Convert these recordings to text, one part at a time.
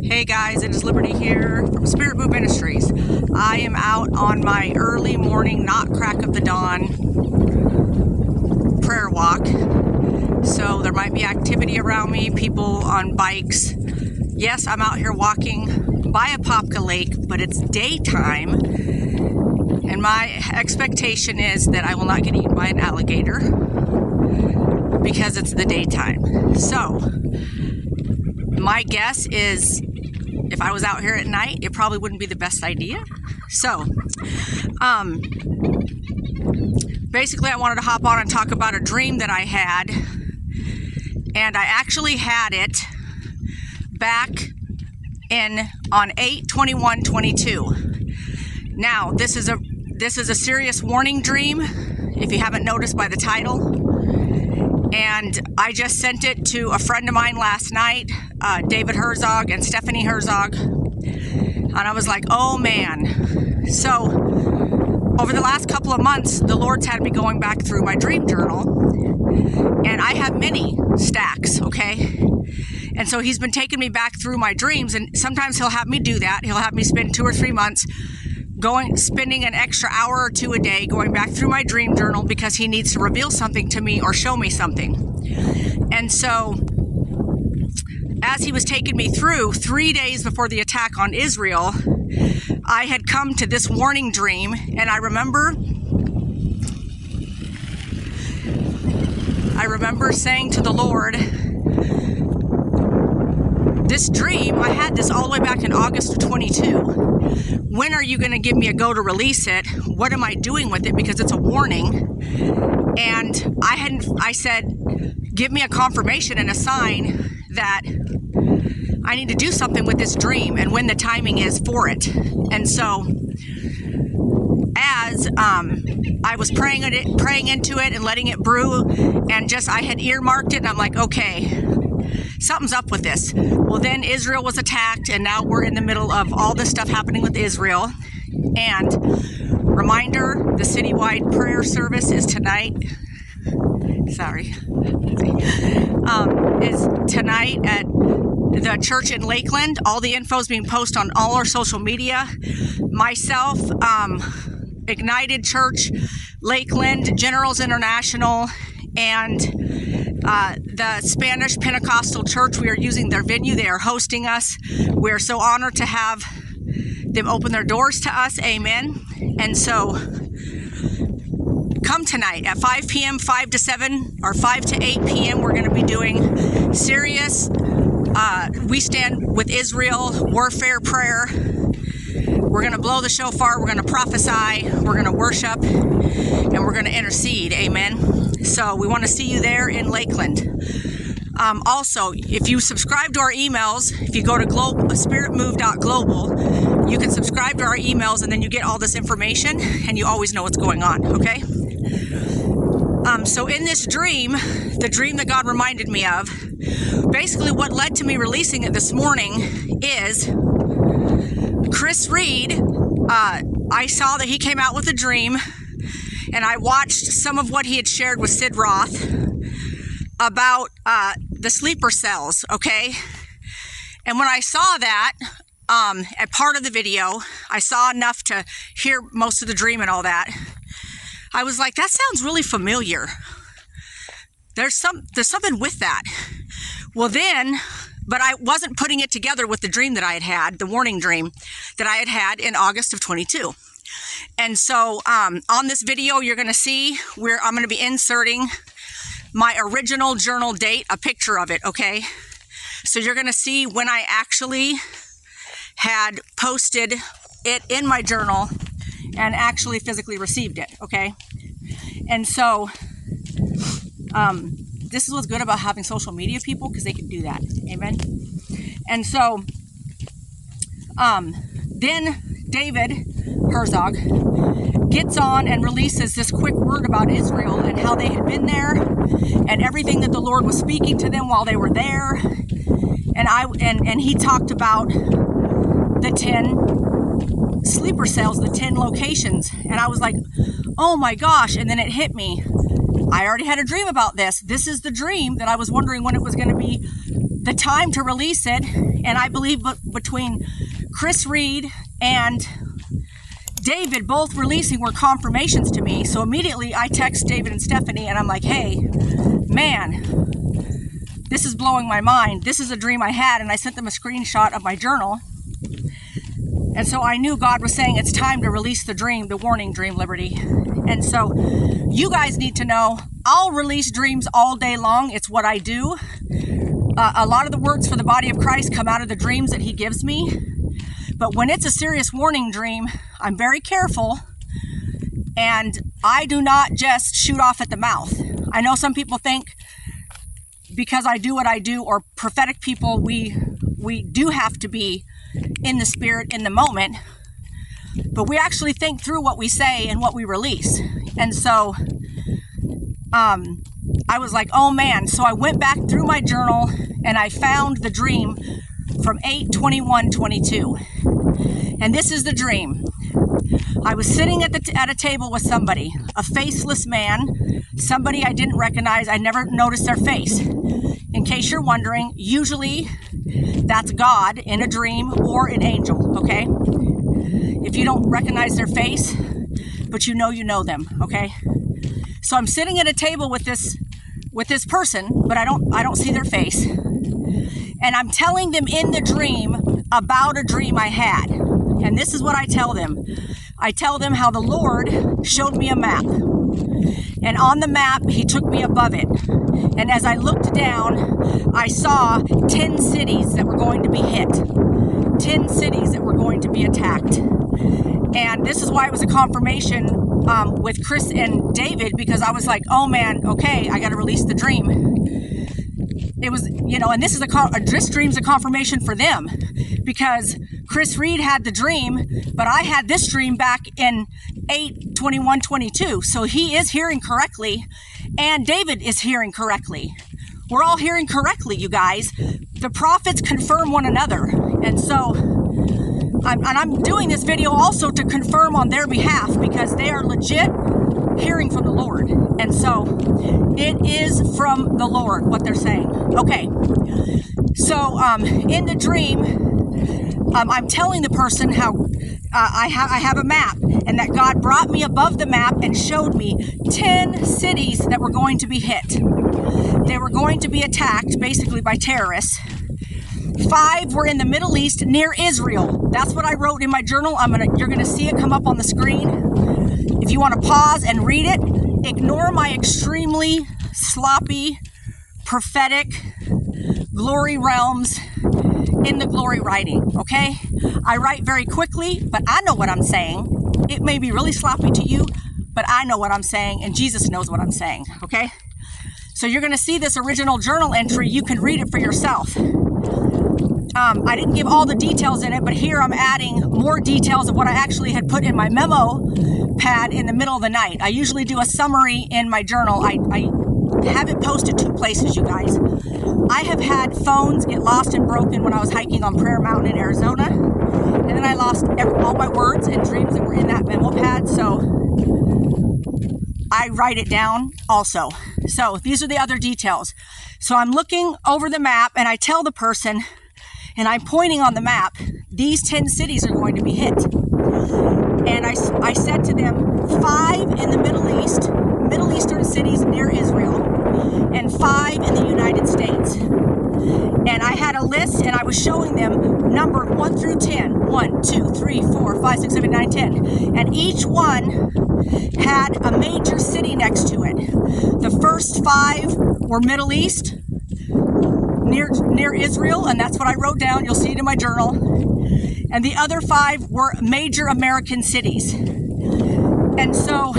Hey guys, it is Liberty here from Spirit Move Ministries. I am out on my early morning, not crack of the dawn prayer walk. So there might be activity around me, people on bikes. Yes, I'm out here walking by Apopka Lake, but it's daytime. And my expectation is that I will not get eaten by an alligator because it's the daytime. So, my guess is if I was out here at night, it probably wouldn't be the best idea. So, um, basically, I wanted to hop on and talk about a dream that I had. And I actually had it back in on 8 21 22. Now, this is a this is a serious warning dream if you haven't noticed by the title. And I just sent it to a friend of mine last night, uh, David Herzog and Stephanie Herzog. And I was like, oh man. So, over the last couple of months, the Lord's had me going back through my dream journal. And I have many stacks, okay? And so he's been taking me back through my dreams. And sometimes he'll have me do that. He'll have me spend two or three months going spending an extra hour or two a day going back through my dream journal because he needs to reveal something to me or show me something. And so as he was taking me through 3 days before the attack on Israel, I had come to this warning dream and I remember I remember saying to the Lord, this dream, I had this all the way back in August of 22. When are you going to give me a go to release it? What am I doing with it? Because it's a warning. And I hadn't, I said, give me a confirmation and a sign that I need to do something with this dream and when the timing is for it. And so, as um, I was praying it, praying into it and letting it brew, and just I had earmarked it, and I'm like, okay, something's up with this. Well, then Israel was attacked, and now we're in the middle of all this stuff happening with Israel. And reminder the citywide prayer service is tonight. Sorry. Um, is tonight at the church in Lakeland. All the info is being posted on all our social media. Myself, um, Ignited Church, Lakeland, Generals International, and uh, the Spanish Pentecostal Church. We are using their venue. They are hosting us. We are so honored to have them open their doors to us. Amen. And so come tonight at 5 p.m., 5 to 7, or 5 to 8 p.m. We're going to be doing serious, uh, we stand with Israel warfare prayer. We're going to blow the shofar. We're going to prophesy. We're going to worship. And we're going to intercede. Amen. So we want to see you there in Lakeland. Um, also, if you subscribe to our emails, if you go to glo- spiritmove.global, you can subscribe to our emails and then you get all this information and you always know what's going on, okay? Um, so, in this dream, the dream that God reminded me of, basically what led to me releasing it this morning is Chris Reed. Uh, I saw that he came out with a dream, and I watched some of what he had shared with Sid Roth about uh, the sleeper cells, okay? And when I saw that, um, at part of the video, I saw enough to hear most of the dream and all that. I was like, that sounds really familiar. There's some there's something with that. Well then, but I wasn't putting it together with the dream that I had had, the warning dream that I had had in August of 22. And so um, on this video, you're going to see where I'm going to be inserting my original journal date, a picture of it, okay? So you're going to see when I actually had posted it in my journal and actually physically received it, okay? And so, um, this is what's good about having social media people because they can do that, amen? And so, um, then David Herzog gets on and releases this quick word about Israel and how they had been there and everything that the Lord was speaking to them while they were there. And I and and he talked about the 10 sleeper cells, the 10 locations. And I was like, oh my gosh. And then it hit me. I already had a dream about this. This is the dream that I was wondering when it was going to be the time to release it. And I believe between Chris Reed and David both releasing were confirmations to me. So immediately I text David and Stephanie and I'm like, hey, man, this is blowing my mind. This is a dream I had. And I sent them a screenshot of my journal. And so I knew God was saying it's time to release the dream, the warning dream, Liberty. And so you guys need to know I'll release dreams all day long. It's what I do. Uh, a lot of the words for the body of Christ come out of the dreams that He gives me. But when it's a serious warning dream, I'm very careful and I do not just shoot off at the mouth. I know some people think because I do what I do or prophetic people we we do have to be in the spirit in the moment, but we actually think through what we say and what we release. And so um, I was like, oh man. So I went back through my journal and I found the dream from 8 21 22. And this is the dream. I was sitting at, the t- at a table with somebody, a faceless man, somebody I didn't recognize. I never noticed their face. In case you're wondering, usually that's God in a dream or an angel, okay? If you don't recognize their face, but you know you know them, okay? So I'm sitting at a table with this with this person, but I don't I don't see their face. And I'm telling them in the dream about a dream I had. And this is what I tell them. I tell them how the Lord showed me a map. And on the map, He took me above it. And as I looked down, I saw 10 cities that were going to be hit, 10 cities that were going to be attacked. And this is why it was a confirmation um, with Chris and David because I was like, oh man, okay, I got to release the dream. It was, you know, and this is a, a this dream's a confirmation for them because Chris Reed had the dream, but I had this dream back in 8 21 22. So he is hearing correctly, and David is hearing correctly. We're all hearing correctly, you guys. The prophets confirm one another. And so, I'm, and I'm doing this video also to confirm on their behalf because they are legit hearing from the Lord. And so, it is from the Lord what they're saying. Okay. So, um, in the dream, um, I'm telling the person how uh, I, ha- I have a map and that God brought me above the map and showed me 10 cities that were going to be hit. They were going to be attacked basically by terrorists. Five were in the Middle East near Israel. That's what I wrote in my journal. I'm gonna you're gonna see it come up on the screen. If you want to pause and read it, ignore my extremely sloppy, prophetic, glory realms in the glory writing, okay? I write very quickly, but I know what I'm saying. It may be really sloppy to you, but I know what I'm saying, and Jesus knows what I'm saying, okay? So you're going to see this original journal entry. You can read it for yourself. Um, I didn't give all the details in it, but here I'm adding more details of what I actually had put in my memo pad in the middle of the night. I usually do a summary in my journal. I, I have it posted two places, you guys. I have had phones get lost and broken when I was hiking on Prayer Mountain in Arizona. And then I lost all my words and dreams that were in that memo pad. So I write it down also. So these are the other details. So I'm looking over the map and I tell the person, and I'm pointing on the map, these 10 cities are going to be hit. And I, I said to them, five in the Middle East, Middle Eastern cities near Israel, and five in the United States. And I had a list and I was showing them numbered 1 through 10. 1, 2, 3, 4, 5, 6, 7, 9, 10. And each one had a major city next to it. The first five were Middle East, near near Israel, and that's what I wrote down. You'll see it in my journal. And the other five were major American cities. And so,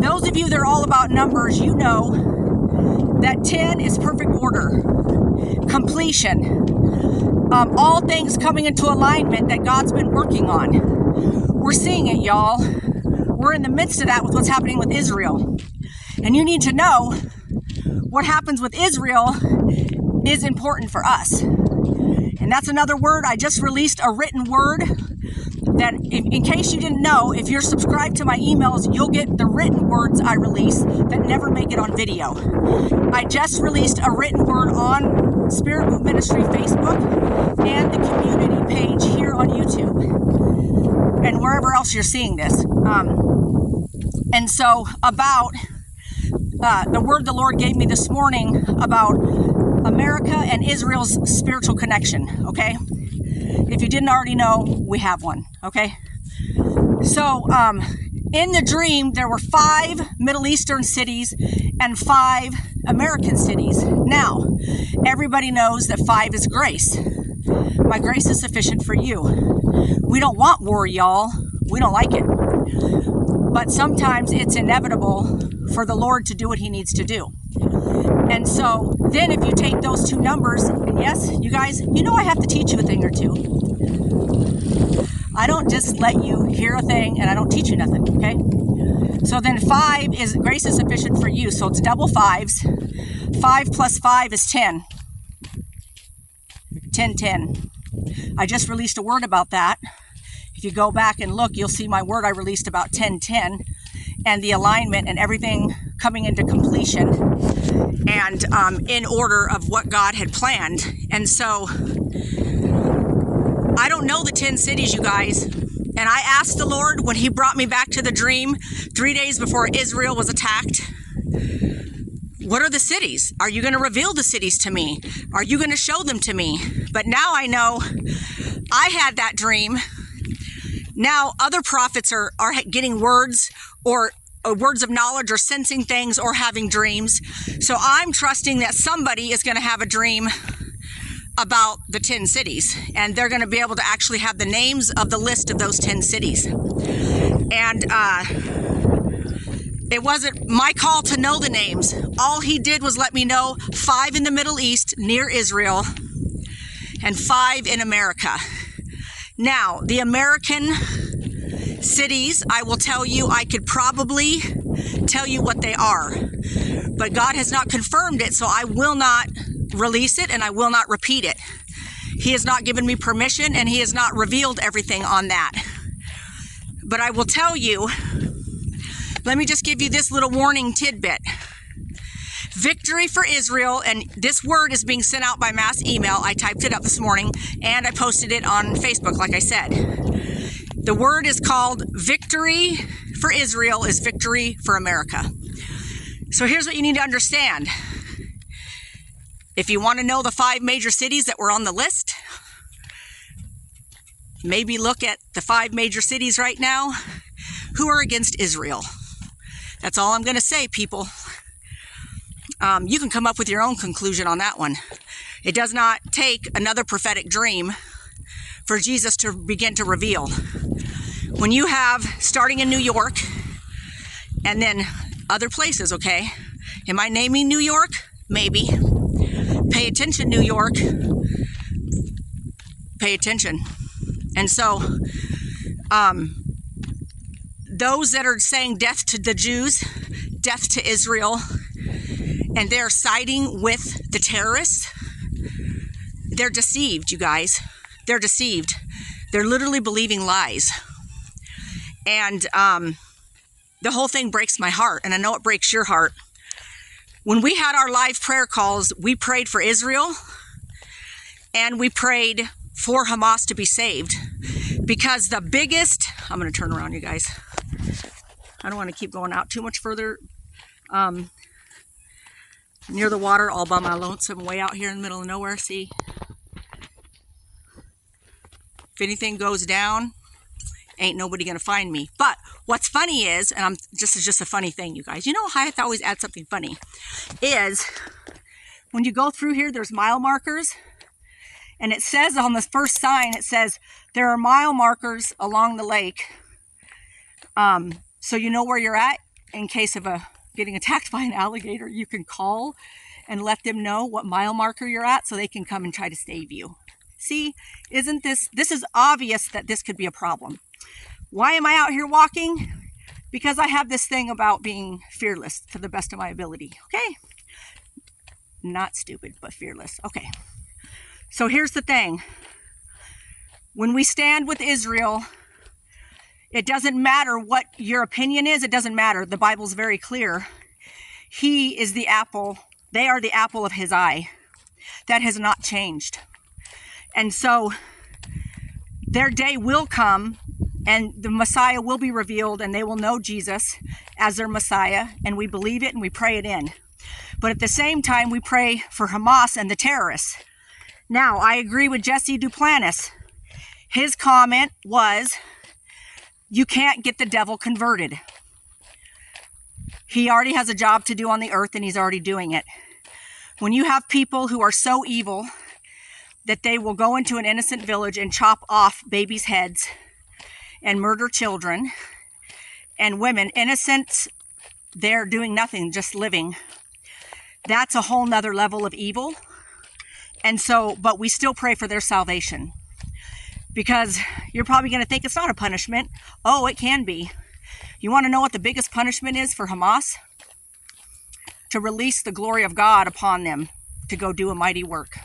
those of you that are all about numbers, you know that 10 is perfect order, completion, um, all things coming into alignment that God's been working on. We're seeing it, y'all. We're in the midst of that with what's happening with Israel. And you need to know what happens with Israel is important for us. And that's another word. I just released a written word that, in, in, case you didn't know, if you're subscribed to my emails, you'll get the written words I release that never make it on video. I just released a written word on Spirit Move Ministry Facebook and the community page here on YouTube and wherever else you're seeing this. Um, and so, about uh, the word the Lord gave me this morning about America and Israel's spiritual connection, okay? If you didn't already know, we have one, okay? So, um, in the dream, there were five Middle Eastern cities and five American cities. Now, everybody knows that five is grace. My grace is sufficient for you. We don't want war, y'all. We don't like it. But sometimes it's inevitable for the Lord to do what He needs to do. And so then if you take those two numbers, and yes, you guys, you know I have to teach you a thing or two. I don't just let you hear a thing and I don't teach you nothing, okay? So then five is grace is sufficient for you. So it's double fives. Five plus five is 10. 10 10. I just released a word about that. If you go back and look, you'll see my word I released about 10 10 and the alignment and everything coming into completion and um, in order of what God had planned. And so I don't know the 10 cities, you guys. And I asked the Lord when He brought me back to the dream three days before Israel was attacked. What are the cities? Are you going to reveal the cities to me? Are you going to show them to me? But now I know I had that dream. Now other prophets are, are getting words or words of knowledge or sensing things or having dreams. So I'm trusting that somebody is going to have a dream about the 10 cities and they're going to be able to actually have the names of the list of those 10 cities. And uh, it wasn't my call to know the names. All he did was let me know five in the Middle East near Israel and five in America. Now, the American cities, I will tell you, I could probably tell you what they are. But God has not confirmed it, so I will not release it and I will not repeat it. He has not given me permission and He has not revealed everything on that. But I will tell you, let me just give you this little warning tidbit. Victory for Israel, and this word is being sent out by mass email. I typed it up this morning and I posted it on Facebook, like I said. The word is called victory for Israel is victory for America. So here's what you need to understand. If you want to know the five major cities that were on the list, maybe look at the five major cities right now who are against Israel. That's all I'm going to say, people. Um, you can come up with your own conclusion on that one. It does not take another prophetic dream for Jesus to begin to reveal. When you have, starting in New York, and then other places, okay? Am I naming New York? Maybe. Pay attention, New York. pay attention. And so, um, those that are saying death to the Jews, death to Israel, and they're siding with the terrorists, they're deceived, you guys. They're deceived. They're literally believing lies. And um, the whole thing breaks my heart, and I know it breaks your heart. When we had our live prayer calls, we prayed for Israel and we prayed for Hamas to be saved because the biggest, I'm going to turn around, you guys. I don't want to keep going out too much further. Um, near the water, all by my lonesome, way out here in the middle of nowhere. See, if anything goes down, ain't nobody gonna find me. But what's funny is, and I'm just is just a funny thing, you guys. You know I have to always add something funny, is when you go through here, there's mile markers, and it says on the first sign, it says there are mile markers along the lake, um, so you know where you're at in case of a getting attacked by an alligator. You can call and let them know what mile marker you're at, so they can come and try to save you. See, isn't this, this is obvious that this could be a problem. Why am I out here walking? Because I have this thing about being fearless to the best of my ability. Okay? Not stupid, but fearless. Okay. So here's the thing when we stand with Israel, it doesn't matter what your opinion is, it doesn't matter. The Bible's very clear. He is the apple, they are the apple of his eye. That has not changed. And so their day will come and the Messiah will be revealed and they will know Jesus as their Messiah and we believe it and we pray it in. But at the same time, we pray for Hamas and the terrorists. Now, I agree with Jesse Duplantis. His comment was, you can't get the devil converted. He already has a job to do on the earth and he's already doing it. When you have people who are so evil that they will go into an innocent village and chop off babies' heads and murder children and women, innocent, they're doing nothing, just living. That's a whole nother level of evil. And so, but we still pray for their salvation because you're probably going to think it's not a punishment. Oh, it can be. You want to know what the biggest punishment is for Hamas? To release the glory of God upon them to go do a mighty work.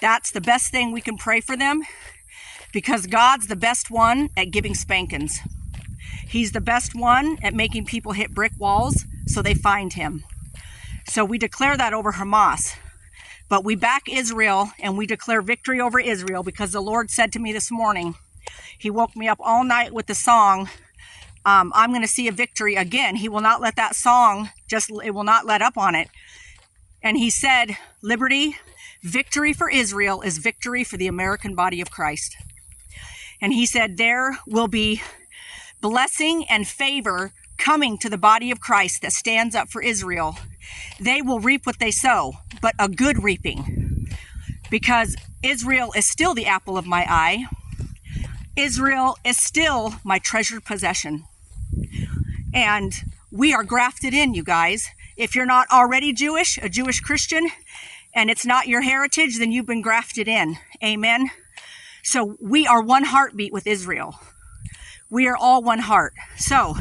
That's the best thing we can pray for them because God's the best one at giving spankings. He's the best one at making people hit brick walls so they find him. So we declare that over Hamas. But we back Israel and we declare victory over Israel because the Lord said to me this morning, He woke me up all night with the song, um, I'm going to see a victory again. He will not let that song just, it will not let up on it. And He said, Liberty, victory for Israel is victory for the American body of Christ. And He said, There will be blessing and favor coming to the body of Christ that stands up for Israel. They will reap what they sow, but a good reaping. Because Israel is still the apple of my eye. Israel is still my treasured possession. And we are grafted in, you guys. If you're not already Jewish, a Jewish Christian, and it's not your heritage, then you've been grafted in. Amen. So we are one heartbeat with Israel. We are all one heart. So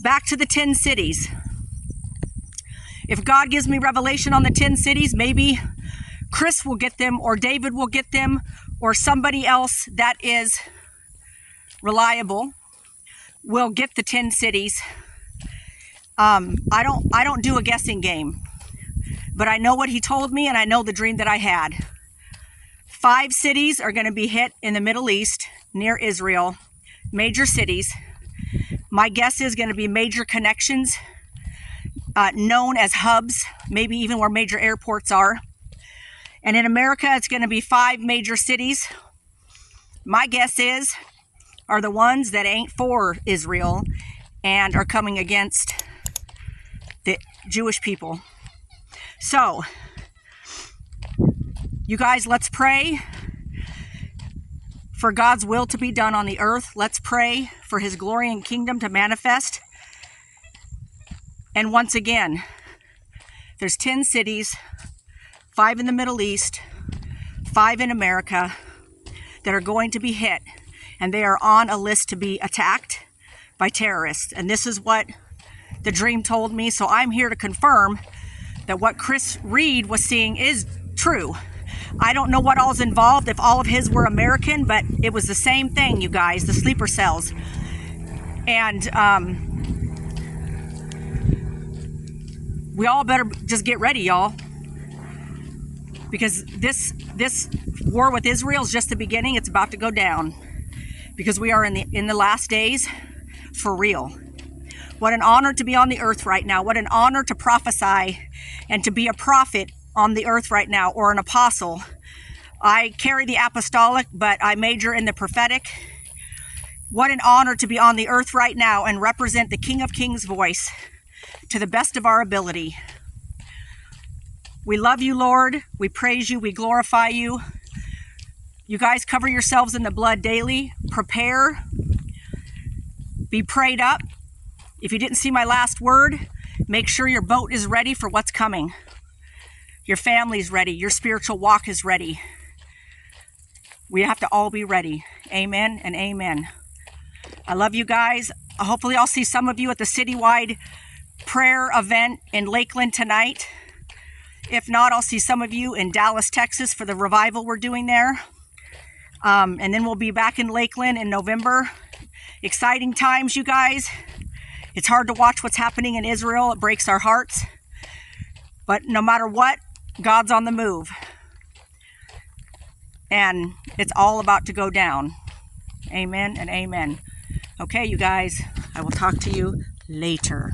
back to the 10 cities. If God gives me revelation on the 10 cities, maybe Chris will get them, or David will get them, or somebody else that is reliable will get the 10 cities. Um, I don't I don't do a guessing game, but I know what he told me and I know the dream that I had. Five cities are going to be hit in the Middle East near Israel, major cities. My guess is going to be major connections, uh, known as hubs, maybe even where major airports are. And in America, it's going to be five major cities. My guess is are the ones that ain't for Israel and are coming against the Jewish people. So, you guys, let's pray for God's will to be done on the earth. Let's pray for his glory and kingdom to manifest. And once again, there's 10 cities, five in the Middle East, five in America, that are going to be hit, and they are on a list to be attacked by terrorists. And this is what the dream told me. So I'm here to confirm that what Chris Reed was seeing is true. I don't know what all's involved, if all of his were American, but it was the same thing, you guys, the sleeper cells. And um, we all better just get ready, y'all. Because this this war with Israel is just the beginning. It's about to go down. Because we are in the in the last days for real. What an honor to be on the earth right now. What an honor to prophesy and to be a prophet on the earth right now or an apostle. I carry the apostolic, but I major in the prophetic. What an honor to be on the earth right now and represent the King of Kings voice to the best of our ability. We love you, Lord. We praise you. We glorify you. You guys cover yourselves in the blood daily. Prepare. Be prayed up. If you didn't see my last word, make sure your boat is ready for what's coming. Your family's ready. Your spiritual walk is ready. We have to all be ready. Amen and amen. I love you guys. Hopefully, I'll see some of you at the citywide prayer event in Lakeland tonight. If not, I'll see some of you in Dallas, Texas for the revival we're doing there. Um, and then we'll be back in Lakeland in November. Exciting times, you guys. It's hard to watch what's happening in Israel, it breaks our hearts. But no matter what, God's on the move. And it's all about to go down. Amen and amen. Okay, you guys, I will talk to you later.